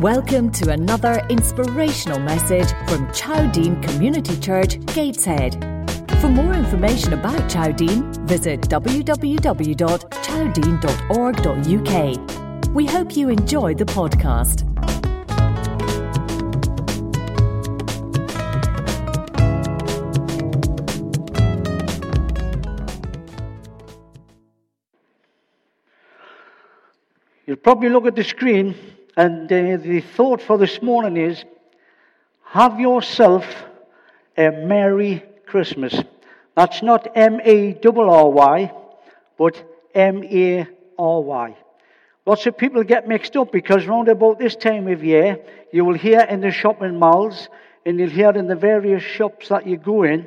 Welcome to another inspirational message from Chowdean Community Church, Gateshead. For more information about Chowdean, visit www.chowdean.org.uk. We hope you enjoy the podcast. You'll probably look at the screen, and uh, the thought for this morning is have yourself a Merry Christmas. That's not M A R R Y, but M A R Y. Lots of people get mixed up because round about this time of year, you will hear in the shopping malls and you'll hear in the various shops that you go in,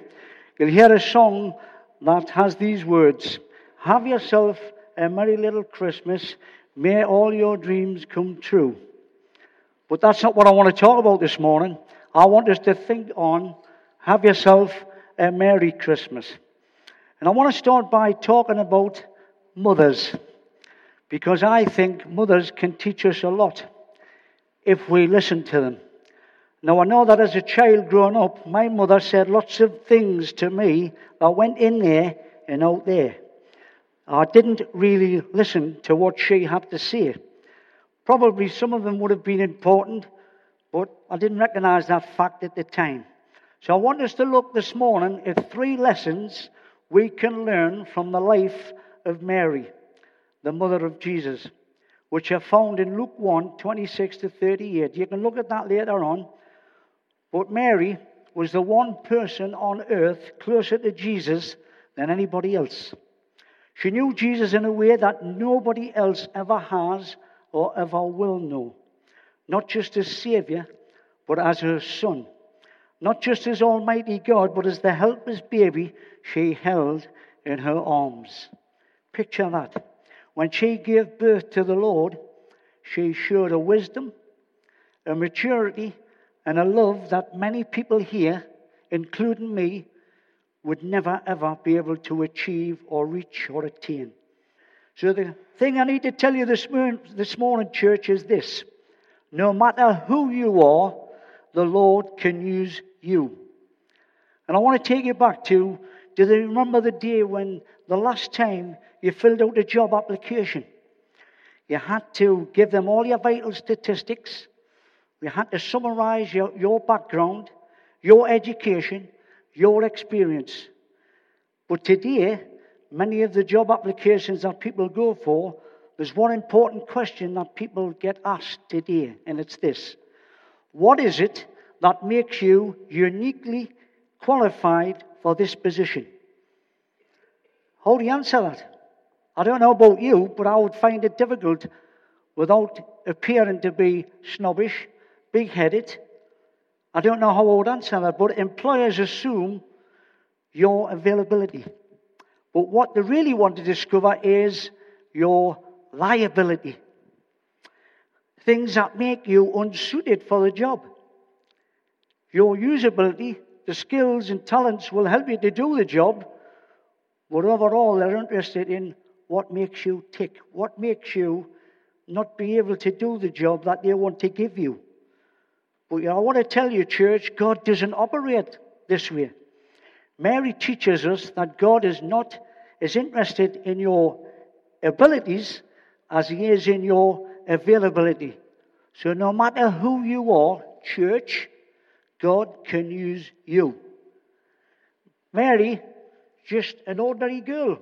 you'll hear a song that has these words Have yourself a merry little Christmas. May all your dreams come true. But that's not what I want to talk about this morning. I want us to think on have yourself a Merry Christmas. And I want to start by talking about mothers. Because I think mothers can teach us a lot if we listen to them. Now, I know that as a child growing up, my mother said lots of things to me that went in there and out there. I didn't really listen to what she had to say. Probably some of them would have been important, but I didn't recognize that fact at the time. So I want us to look this morning at three lessons we can learn from the life of Mary, the mother of Jesus, which are found in Luke 1 26 to 38. You can look at that later on. But Mary was the one person on earth closer to Jesus than anybody else. She knew Jesus in a way that nobody else ever has or ever will know. Not just as Savior, but as her Son. Not just as Almighty God, but as the helpless baby she held in her arms. Picture that. When she gave birth to the Lord, she showed a wisdom, a maturity, and a love that many people here, including me, would never ever be able to achieve or reach or attain. So, the thing I need to tell you this morning, this morning, church, is this no matter who you are, the Lord can use you. And I want to take you back to do you remember the day when the last time you filled out a job application? You had to give them all your vital statistics. You had to summarize your, your background, your education, your experience. But today, many of the job applications that people go for, there's one important question that people get asked today, and it's this What is it that makes you uniquely qualified for this position? How do you answer that? I don't know about you, but I would find it difficult without appearing to be snobbish, big headed, I don't know how I would answer that, but employers assume your availability. But what they really want to discover is your liability. Things that make you unsuited for the job. Your usability, the skills and talents will help you to do the job, but overall they're interested in what makes you tick, what makes you not be able to do the job that they want to give you. But I want to tell you, church, God doesn't operate this way. Mary teaches us that God is not as interested in your abilities as he is in your availability. So no matter who you are, church, God can use you. Mary, just an ordinary girl,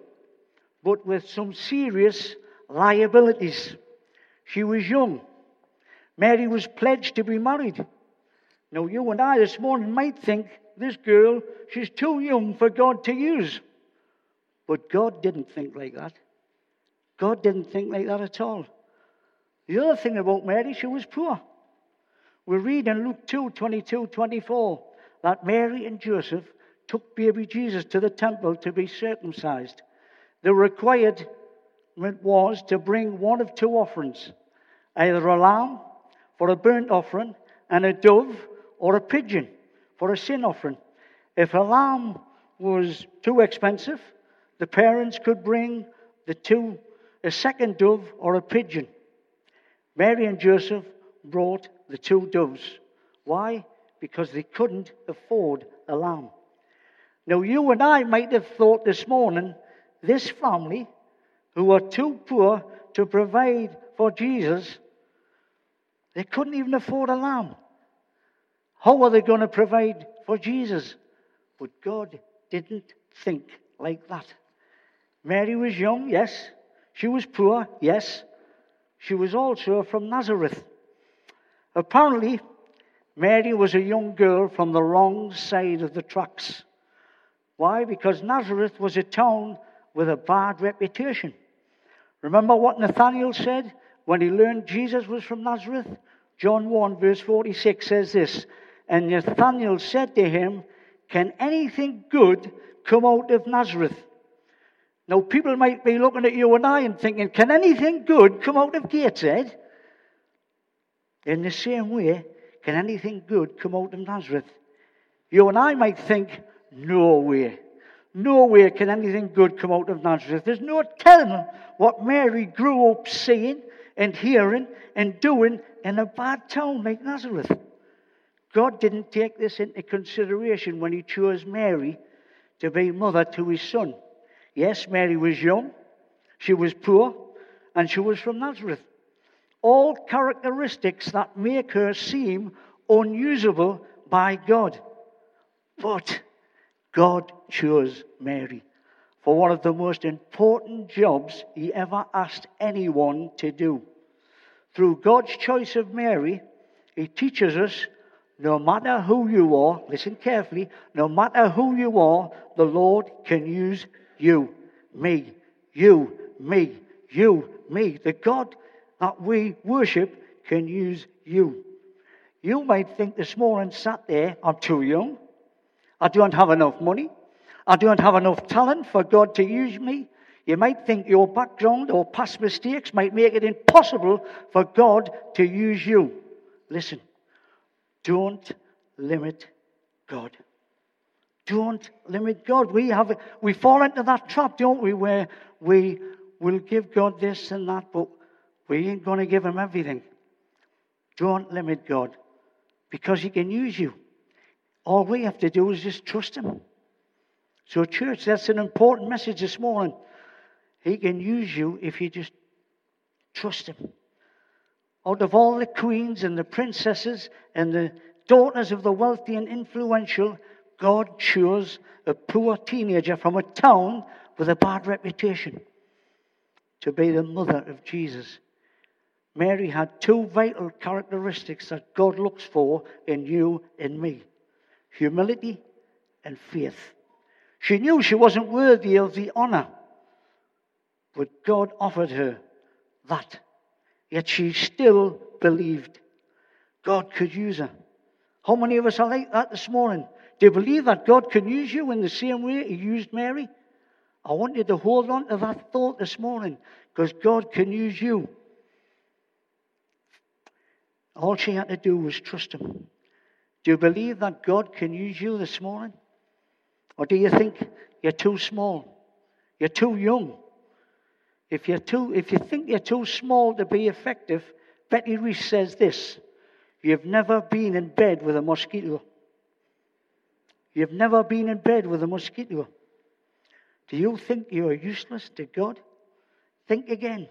but with some serious liabilities. She was young. Mary was pledged to be married. Now, you and I this morning might think this girl, she's too young for God to use. But God didn't think like that. God didn't think like that at all. The other thing about Mary, she was poor. We read in Luke 2 22 24 that Mary and Joseph took baby Jesus to the temple to be circumcised. The requirement was to bring one of two offerings either a lamb for a burnt offering and a dove or a pigeon for a sin offering. If a lamb was too expensive, the parents could bring the two, a second dove or a pigeon. Mary and Joseph brought the two doves. Why? Because they couldn't afford a lamb. Now, you and I might have thought this morning, this family, who are too poor to provide for Jesus, they couldn't even afford a lamb. How are they going to provide for Jesus? But God didn't think like that. Mary was young, yes. She was poor, yes. She was also from Nazareth. Apparently, Mary was a young girl from the wrong side of the tracks. Why? Because Nazareth was a town with a bad reputation. Remember what Nathanael said when he learned Jesus was from Nazareth? John 1, verse 46 says this And Nathanael said to him, Can anything good come out of Nazareth? Now, people might be looking at you and I and thinking, Can anything good come out of Gateshead? In the same way, can anything good come out of Nazareth? You and I might think, No way. Nowhere can anything good come out of Nazareth. There's no telling what Mary grew up seeing and hearing and doing in a bad town like Nazareth. God didn't take this into consideration when He chose Mary to be mother to His son. Yes, Mary was young, she was poor, and she was from Nazareth. All characteristics that make her seem unusable by God. But God chose Mary for one of the most important jobs he ever asked anyone to do. Through God's choice of Mary, he teaches us no matter who you are, listen carefully, no matter who you are, the Lord can use you, me, you, me, you, me. The God that we worship can use you. You might think this morning, sat there, I'm too young. I don't have enough money. I don't have enough talent for God to use me. You might think your background or past mistakes might make it impossible for God to use you. Listen, don't limit God. Don't limit God. We have we fall into that trap, don't we, where we will give God this and that, but we ain't going to give him everything. Don't limit God because he can use you. All we have to do is just trust Him. So, church, that's an important message this morning. He can use you if you just trust Him. Out of all the queens and the princesses and the daughters of the wealthy and influential, God chose a poor teenager from a town with a bad reputation to be the mother of Jesus. Mary had two vital characteristics that God looks for in you and me humility and faith. She knew she wasn't worthy of the honor, but God offered her that. Yet she still believed God could use her. How many of us are like that this morning? Do you believe that God can use you in the same way He used Mary? I want you to hold on to that thought this morning because God can use you. All she had to do was trust Him. Do you believe that God can use you this morning? Or do you think you're too small? You're too young? If, you're too, if you think you're too small to be effective, Betty Reese says this You've never been in bed with a mosquito. You've never been in bed with a mosquito. Do you think you're useless to God? Think again.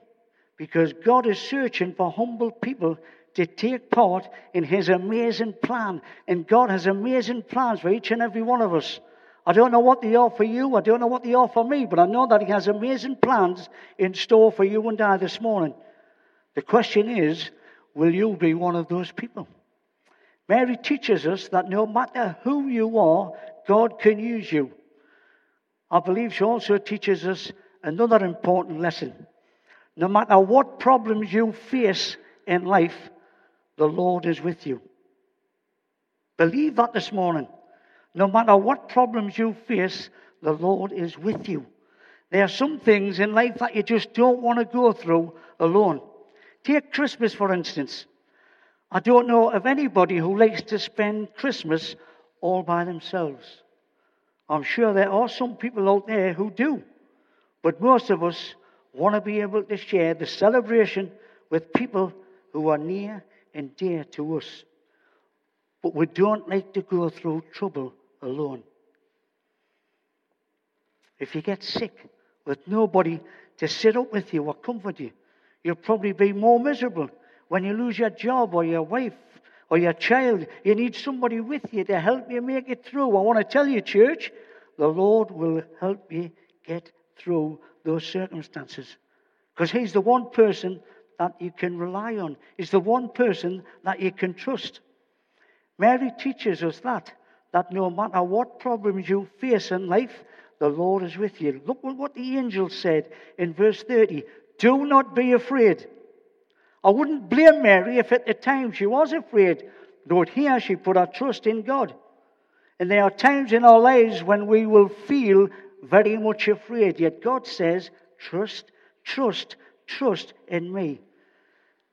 Because God is searching for humble people to take part in His amazing plan. And God has amazing plans for each and every one of us. I don't know what they are for you. I don't know what they are for me, but I know that He has amazing plans in store for you and I this morning. The question is, will you be one of those people? Mary teaches us that no matter who you are, God can use you. I believe she also teaches us another important lesson. No matter what problems you face in life, the Lord is with you. Believe that this morning. No matter what problems you face, the Lord is with you. There are some things in life that you just don't want to go through alone. Take Christmas, for instance. I don't know of anybody who likes to spend Christmas all by themselves. I'm sure there are some people out there who do. But most of us want to be able to share the celebration with people who are near and dear to us. But we don't like to go through trouble alone. If you get sick with nobody to sit up with you or comfort you, you'll probably be more miserable. When you lose your job or your wife or your child, you need somebody with you to help you make it through. I want to tell you, church, the Lord will help you get through those circumstances. Because He's the one person that you can rely on, He's the one person that you can trust. Mary teaches us that, that no matter what problems you face in life, the Lord is with you. Look what the angel said in verse 30 Do not be afraid. I wouldn't blame Mary if at the time she was afraid, but here she put her trust in God. And there are times in our lives when we will feel very much afraid, yet God says, Trust, trust, trust in me.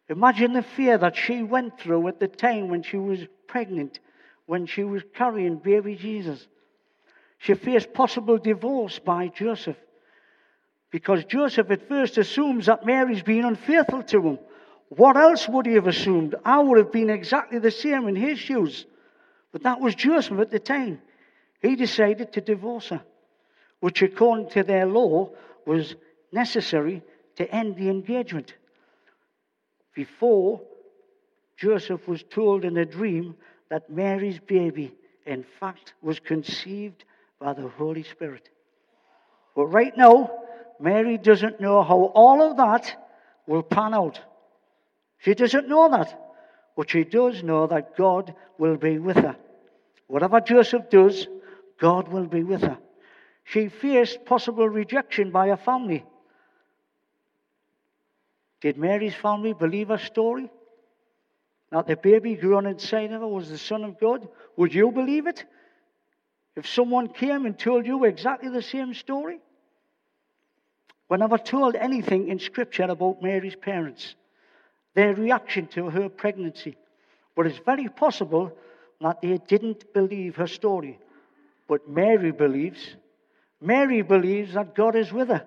Imagine the fear that she went through at the time when she was pregnant, when she was carrying baby Jesus. She faced possible divorce by Joseph because Joseph at first assumes that Mary's been unfaithful to him. What else would he have assumed? I would have been exactly the same in his shoes. But that was Joseph at the time. He decided to divorce her, which, according to their law, was necessary to end the engagement. Before, Joseph was told in a dream that Mary's baby, in fact, was conceived by the Holy Spirit. But right now, Mary doesn't know how all of that will pan out. She doesn't know that. But she does know that God will be with her. Whatever Joseph does, God will be with her. She faced possible rejection by her family. Did Mary's family believe her story? That the baby grown inside of her was the Son of God? Would you believe it? If someone came and told you exactly the same story? We're never told anything in Scripture about Mary's parents, their reaction to her pregnancy. But it's very possible that they didn't believe her story. But Mary believes. Mary believes that God is with her,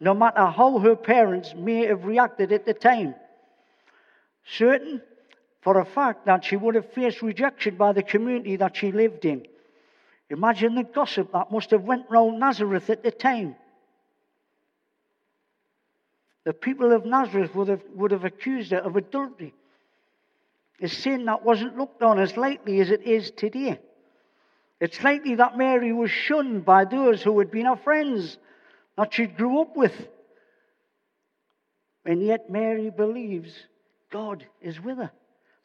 no matter how her parents may have reacted at the time. Certain for a fact that she would have faced rejection by the community that she lived in. Imagine the gossip that must have went round Nazareth at the time. The people of Nazareth would have, would have accused her of adultery a sin that wasn't looked on as lightly as it is today. It's likely that Mary was shunned by those who had been her friends, that she grew up with. And yet Mary believes God is with her.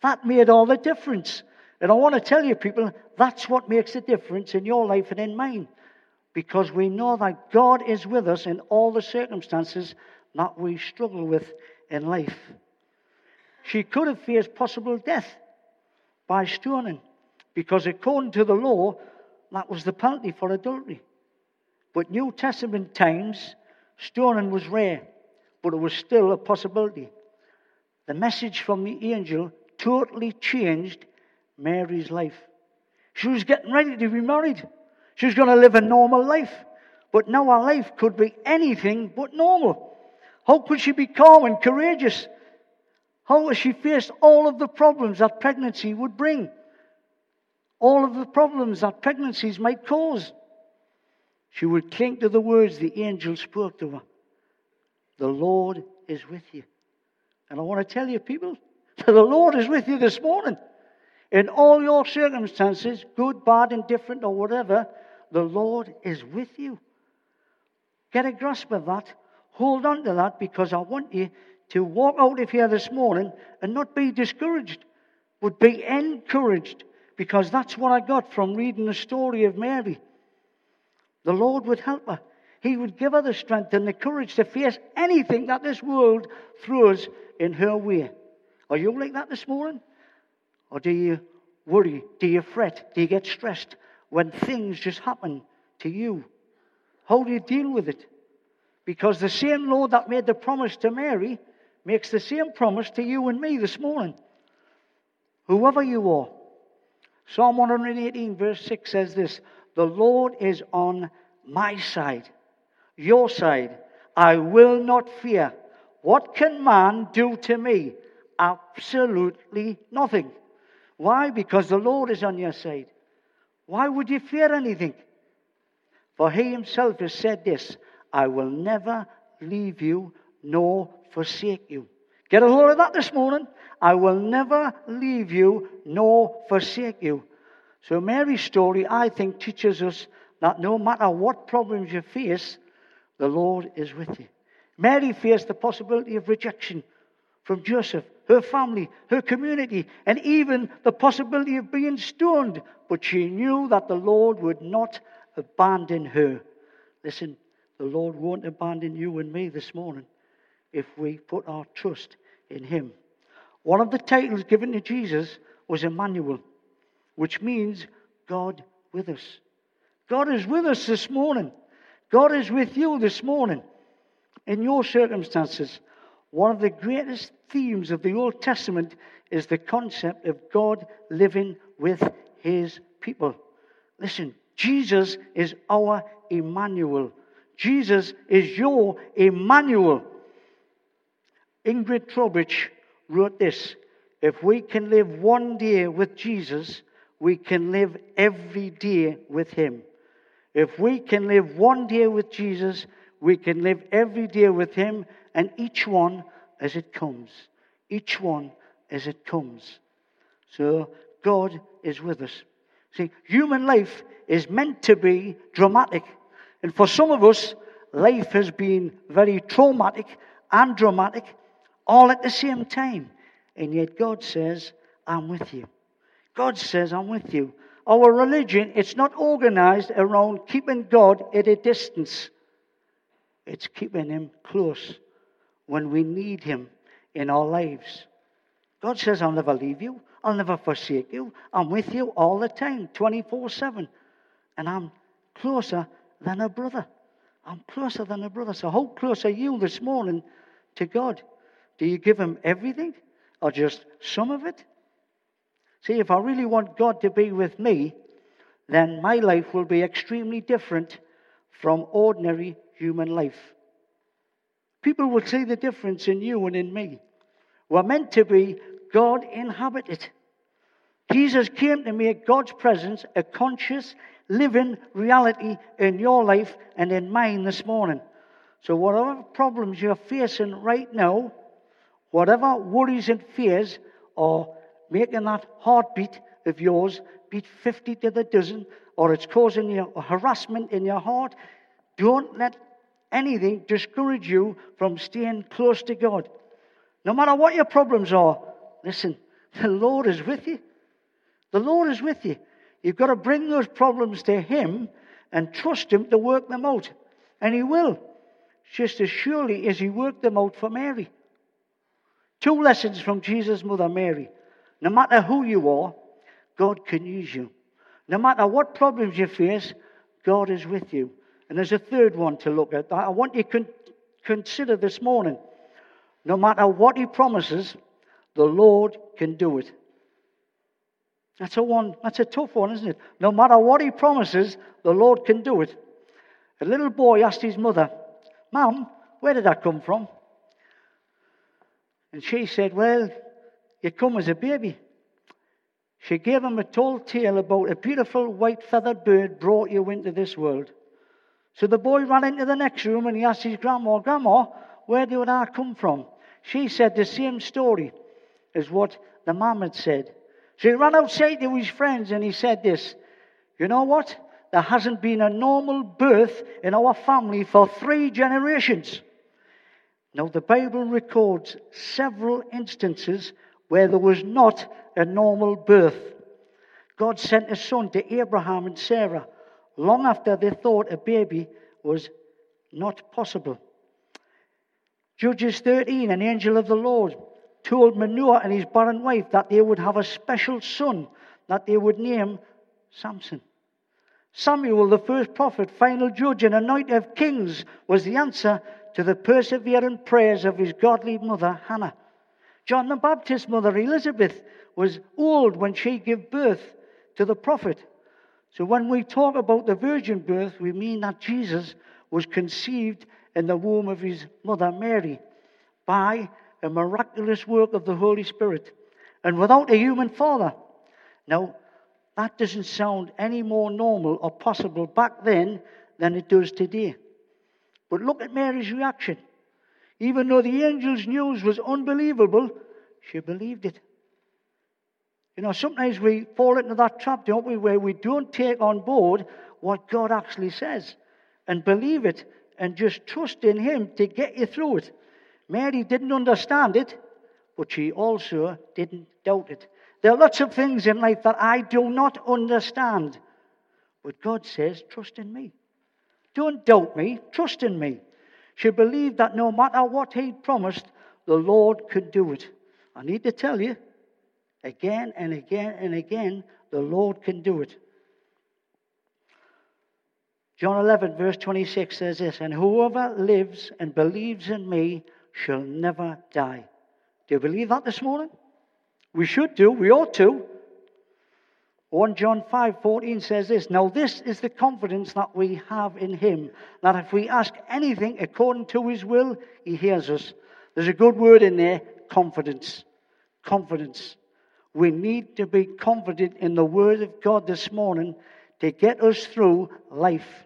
That made all the difference. And I want to tell you, people, that's what makes the difference in your life and in mine. Because we know that God is with us in all the circumstances that we struggle with in life. She could have faced possible death by stoning, because according to the law, that was the penalty for adultery. But New Testament times, stoning was rare, but it was still a possibility. The message from the angel totally changed Mary's life. She was getting ready to be married. She was going to live a normal life. But now her life could be anything but normal. How could she be calm and courageous how has she faced all of the problems that pregnancy would bring, all of the problems that pregnancies might cause. She would cling to the words the angel spoke to her The Lord is with you. And I want to tell you, people, the Lord is with you this morning. In all your circumstances, good, bad, indifferent, or whatever, the Lord is with you. Get a grasp of that. Hold on to that because I want you to walk out of here this morning and not be discouraged, but be encouraged because that's what I got from reading the story of Mary. The Lord would help her. He would give her the strength and the courage to face anything that this world throws in her way. Are you like that this morning? Or do you worry? Do you fret? Do you get stressed when things just happen to you? How do you deal with it? Because the same Lord that made the promise to Mary makes the same promise to you and me this morning. Whoever you are. Psalm 118, verse 6 says this The Lord is on my side, your side. I will not fear. What can man do to me? Absolutely nothing. Why? Because the Lord is on your side. Why would you fear anything? For he himself has said this I will never leave you nor forsake you. Get a hold of that this morning. I will never leave you nor forsake you. So, Mary's story, I think, teaches us that no matter what problems you face, the Lord is with you. Mary faced the possibility of rejection from Joseph, her family, her community, and even the possibility of being stoned. But she knew that the Lord would not abandon her. Listen, the Lord won't abandon you and me this morning if we put our trust in Him. One of the titles given to Jesus was Emmanuel, which means God with us. God is with us this morning. God is with you this morning in your circumstances. One of the greatest themes of the Old Testament is the concept of God living with his people. Listen, Jesus is our Emmanuel. Jesus is your Emmanuel. Ingrid Trowbridge wrote this If we can live one day with Jesus, we can live every day with him. If we can live one day with Jesus, we can live every day with him and each one as it comes. Each one as it comes. So God is with us. See, human life is meant to be dramatic. And for some of us, life has been very traumatic and dramatic all at the same time. And yet God says, I'm with you. God says, I'm with you. Our religion, it's not organized around keeping God at a distance. It's keeping Him close when we need Him in our lives. God says, I'll never leave you. I'll never forsake you. I'm with you all the time, 24 7. And I'm closer than a brother. I'm closer than a brother. So, how close are you this morning to God? Do you give Him everything or just some of it? See, if I really want God to be with me, then my life will be extremely different from ordinary human life. People will see the difference in you and in me. We're meant to be God inhabited. Jesus came to make God's presence a conscious, living reality in your life and in mine this morning. So, whatever problems you're facing right now, whatever worries and fears are making that heartbeat of yours beat 50 to the dozen, or it's causing you harassment in your heart, don't let anything discourage you from staying close to God. No matter what your problems are, listen, the Lord is with you. The Lord is with you. You've got to bring those problems to Him and trust Him to work them out. And He will, just as surely as He worked them out for Mary. Two lessons from Jesus' mother, Mary. No matter who you are, God can use you. No matter what problems you face, God is with you. And there's a third one to look at. I want you to consider this morning. No matter what He promises, the Lord can do it. That's a one. That's a tough one, isn't it? No matter what He promises, the Lord can do it. A little boy asked his mother, "Mom, where did that come from?" And she said, "Well, you come as a baby." She gave him a tall tale about a beautiful white feathered bird brought you into this world. So the boy ran into the next room and he asked his grandma, Grandma, where did I come from? She said the same story as what the mom had said. So he ran outside to his friends and he said this You know what? There hasn't been a normal birth in our family for three generations. Now, the Bible records several instances where there was not a normal birth. God sent a son to Abraham and Sarah long after they thought a baby was not possible. Judges 13, an angel of the Lord told Manoah and his barren wife that they would have a special son that they would name Samson. Samuel, the first prophet, final judge, and anointed of kings, was the answer to the persevering prayers of his godly mother, Hannah. John the Baptist's mother, Elizabeth, was old when she gave birth to the prophet. So when we talk about the virgin birth, we mean that Jesus was conceived in the womb of his mother Mary by a miraculous work of the Holy Spirit and without a human father. Now, that doesn't sound any more normal or possible back then than it does today. But look at Mary's reaction. Even though the angel's news was unbelievable, she believed it. You know, sometimes we fall into that trap, don't we, where we don't take on board what God actually says and believe it and just trust in Him to get you through it. Mary didn't understand it, but she also didn't doubt it. There are lots of things in life that I do not understand, but God says, trust in me. Don't doubt me, trust in me. She believed that no matter what He'd promised, the Lord could do it. I need to tell you, again and again and again, the Lord can do it. John 11, verse 26 says this And whoever lives and believes in me shall never die. Do you believe that this morning? We should do, we ought to. 1 John 5 14 says this Now, this is the confidence that we have in him, that if we ask anything according to his will, he hears us. There's a good word in there confidence. Confidence. We need to be confident in the word of God this morning to get us through life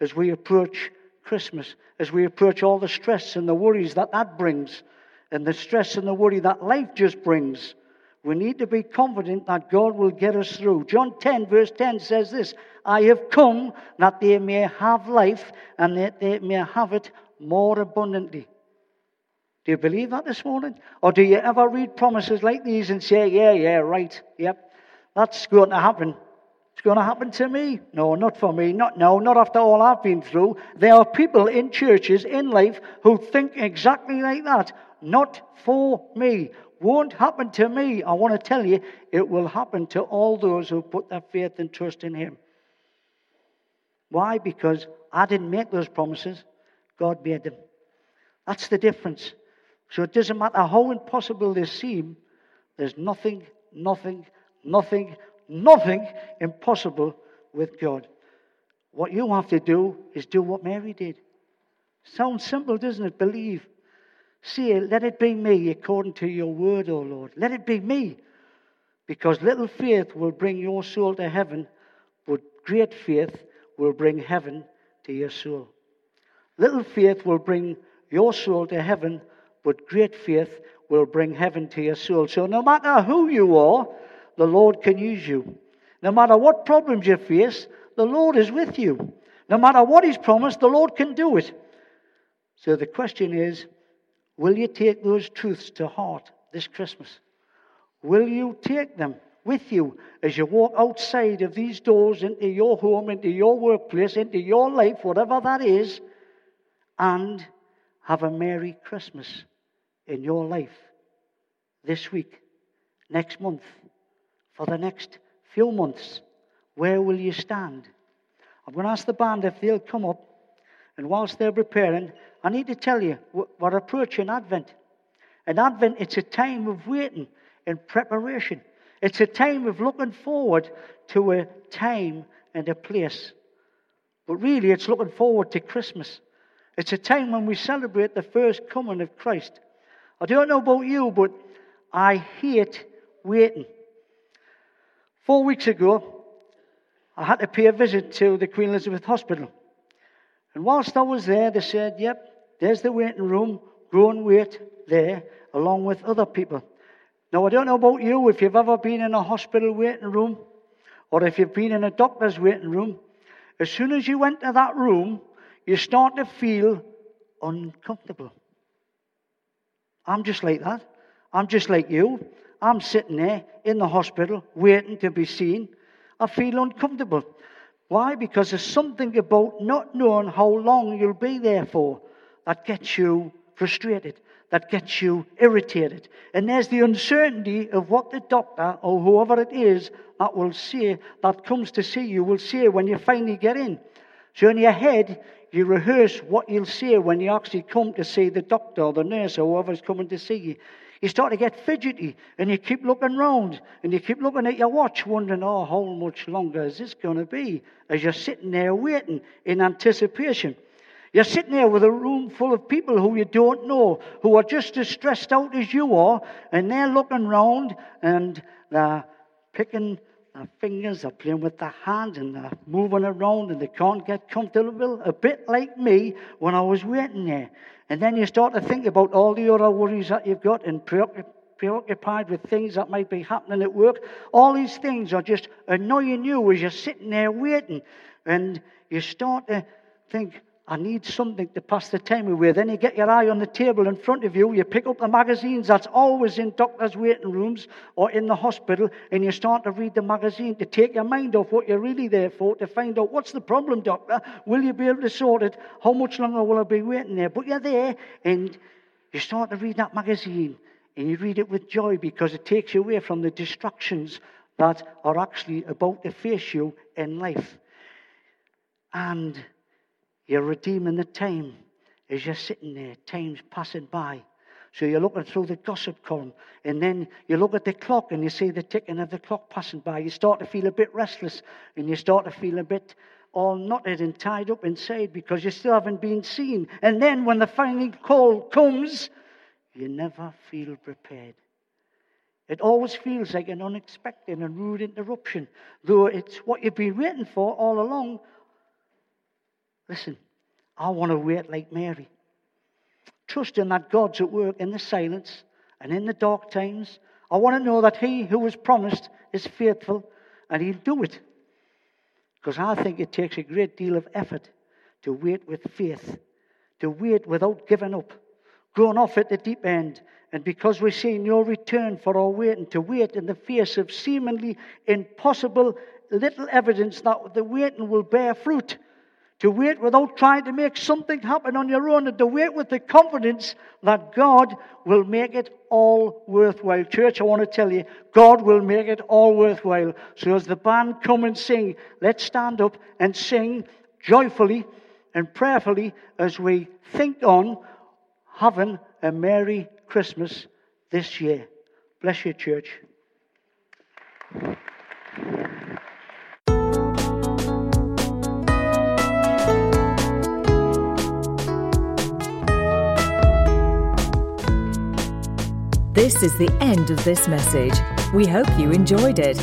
as we approach Christmas, as we approach all the stress and the worries that that brings, and the stress and the worry that life just brings. We need to be confident that God will get us through. John 10, verse 10 says this I have come that they may have life and that they may have it more abundantly. Do you believe that this morning? Or do you ever read promises like these and say, Yeah, yeah, right, yep, that's going to happen? It's going to happen to me. No, not for me. Not no, not after all I've been through. There are people in churches, in life, who think exactly like that. Not for me. Won't happen to me. I want to tell you, it will happen to all those who put their faith and trust in Him. Why? Because I didn't make those promises, God made them. That's the difference. So it doesn't matter how impossible they seem, there's nothing, nothing, nothing nothing impossible with God. What you have to do is do what Mary did. Sounds simple, doesn't it? Believe. Say, let it be me according to your word, O Lord. Let it be me. Because little faith will bring your soul to heaven, but great faith will bring heaven to your soul. Little faith will bring your soul to heaven, but great faith will bring heaven to your soul. So no matter who you are, the Lord can use you. No matter what problems you face, the Lord is with you. No matter what He's promised, the Lord can do it. So the question is will you take those truths to heart this Christmas? Will you take them with you as you walk outside of these doors into your home, into your workplace, into your life, whatever that is, and have a Merry Christmas in your life this week, next month, for the next few months, where will you stand? I'm going to ask the band if they'll come up. And whilst they're preparing, I need to tell you, we're approaching Advent. And Advent, it's a time of waiting and preparation. It's a time of looking forward to a time and a place. But really, it's looking forward to Christmas. It's a time when we celebrate the first coming of Christ. I don't know about you, but I hate waiting. Four weeks ago, I had to pay a visit to the Queen Elizabeth Hospital. And whilst I was there, they said, Yep, there's the waiting room. Go and wait there along with other people. Now, I don't know about you if you've ever been in a hospital waiting room or if you've been in a doctor's waiting room. As soon as you enter that room, you start to feel uncomfortable. I'm just like that. I'm just like you. I'm sitting there in the hospital waiting to be seen. I feel uncomfortable. Why? Because there's something about not knowing how long you'll be there for that gets you frustrated, that gets you irritated. And there's the uncertainty of what the doctor or whoever it is that will say, that comes to see you, will say when you finally get in. So in your head, you rehearse what you'll say when you actually come to see the doctor or the nurse or whoever's coming to see you. You start to get fidgety and you keep looking round and you keep looking at your watch, wondering, oh, how much longer is this going to be? As you're sitting there waiting in anticipation. You're sitting there with a room full of people who you don't know, who are just as stressed out as you are, and they're looking round and they're picking their fingers, they're playing with their hands, and they're moving around, and they can't get comfortable. A bit like me when I was waiting there. And then you start to think about all the other worries that you've got and preoccupied with things that might be happening at work. All these things are just annoying you as you're sitting there waiting. And you start to think, I need something to pass the time with. Then you get your eye on the table in front of you, you pick up the magazines that's always in doctors' waiting rooms or in the hospital, and you start to read the magazine to take your mind off what you're really there for, to find out what's the problem, doctor? Will you be able to sort it? How much longer will I be waiting there? But you're there, and you start to read that magazine, and you read it with joy because it takes you away from the distractions that are actually about to face you in life. And you're redeeming the time as you're sitting there, time's passing by. So you're looking through the gossip column, and then you look at the clock and you see the ticking of the clock passing by. You start to feel a bit restless, and you start to feel a bit all knotted and tied up inside because you still haven't been seen. And then when the final call comes, you never feel prepared. It always feels like an unexpected and rude interruption, though it's what you've been waiting for all along Listen, I want to wait like Mary. Trusting that God's at work in the silence and in the dark times. I want to know that He who was promised is faithful and He'll do it. Because I think it takes a great deal of effort to wait with faith, to wait without giving up, going off at the deep end. And because we're seeing no return for our waiting, to wait in the face of seemingly impossible little evidence that the waiting will bear fruit to wait without trying to make something happen on your own, and to wait with the confidence that God will make it all worthwhile. Church, I want to tell you, God will make it all worthwhile. So as the band come and sing, let's stand up and sing joyfully and prayerfully as we think on having a Merry Christmas this year. Bless you, church. This is the end of this message. We hope you enjoyed it.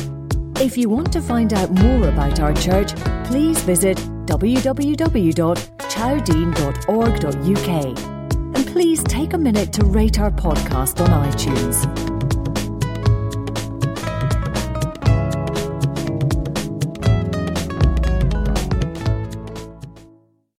If you want to find out more about our church, please visit www.chowdean.org.uk. And please take a minute to rate our podcast on iTunes.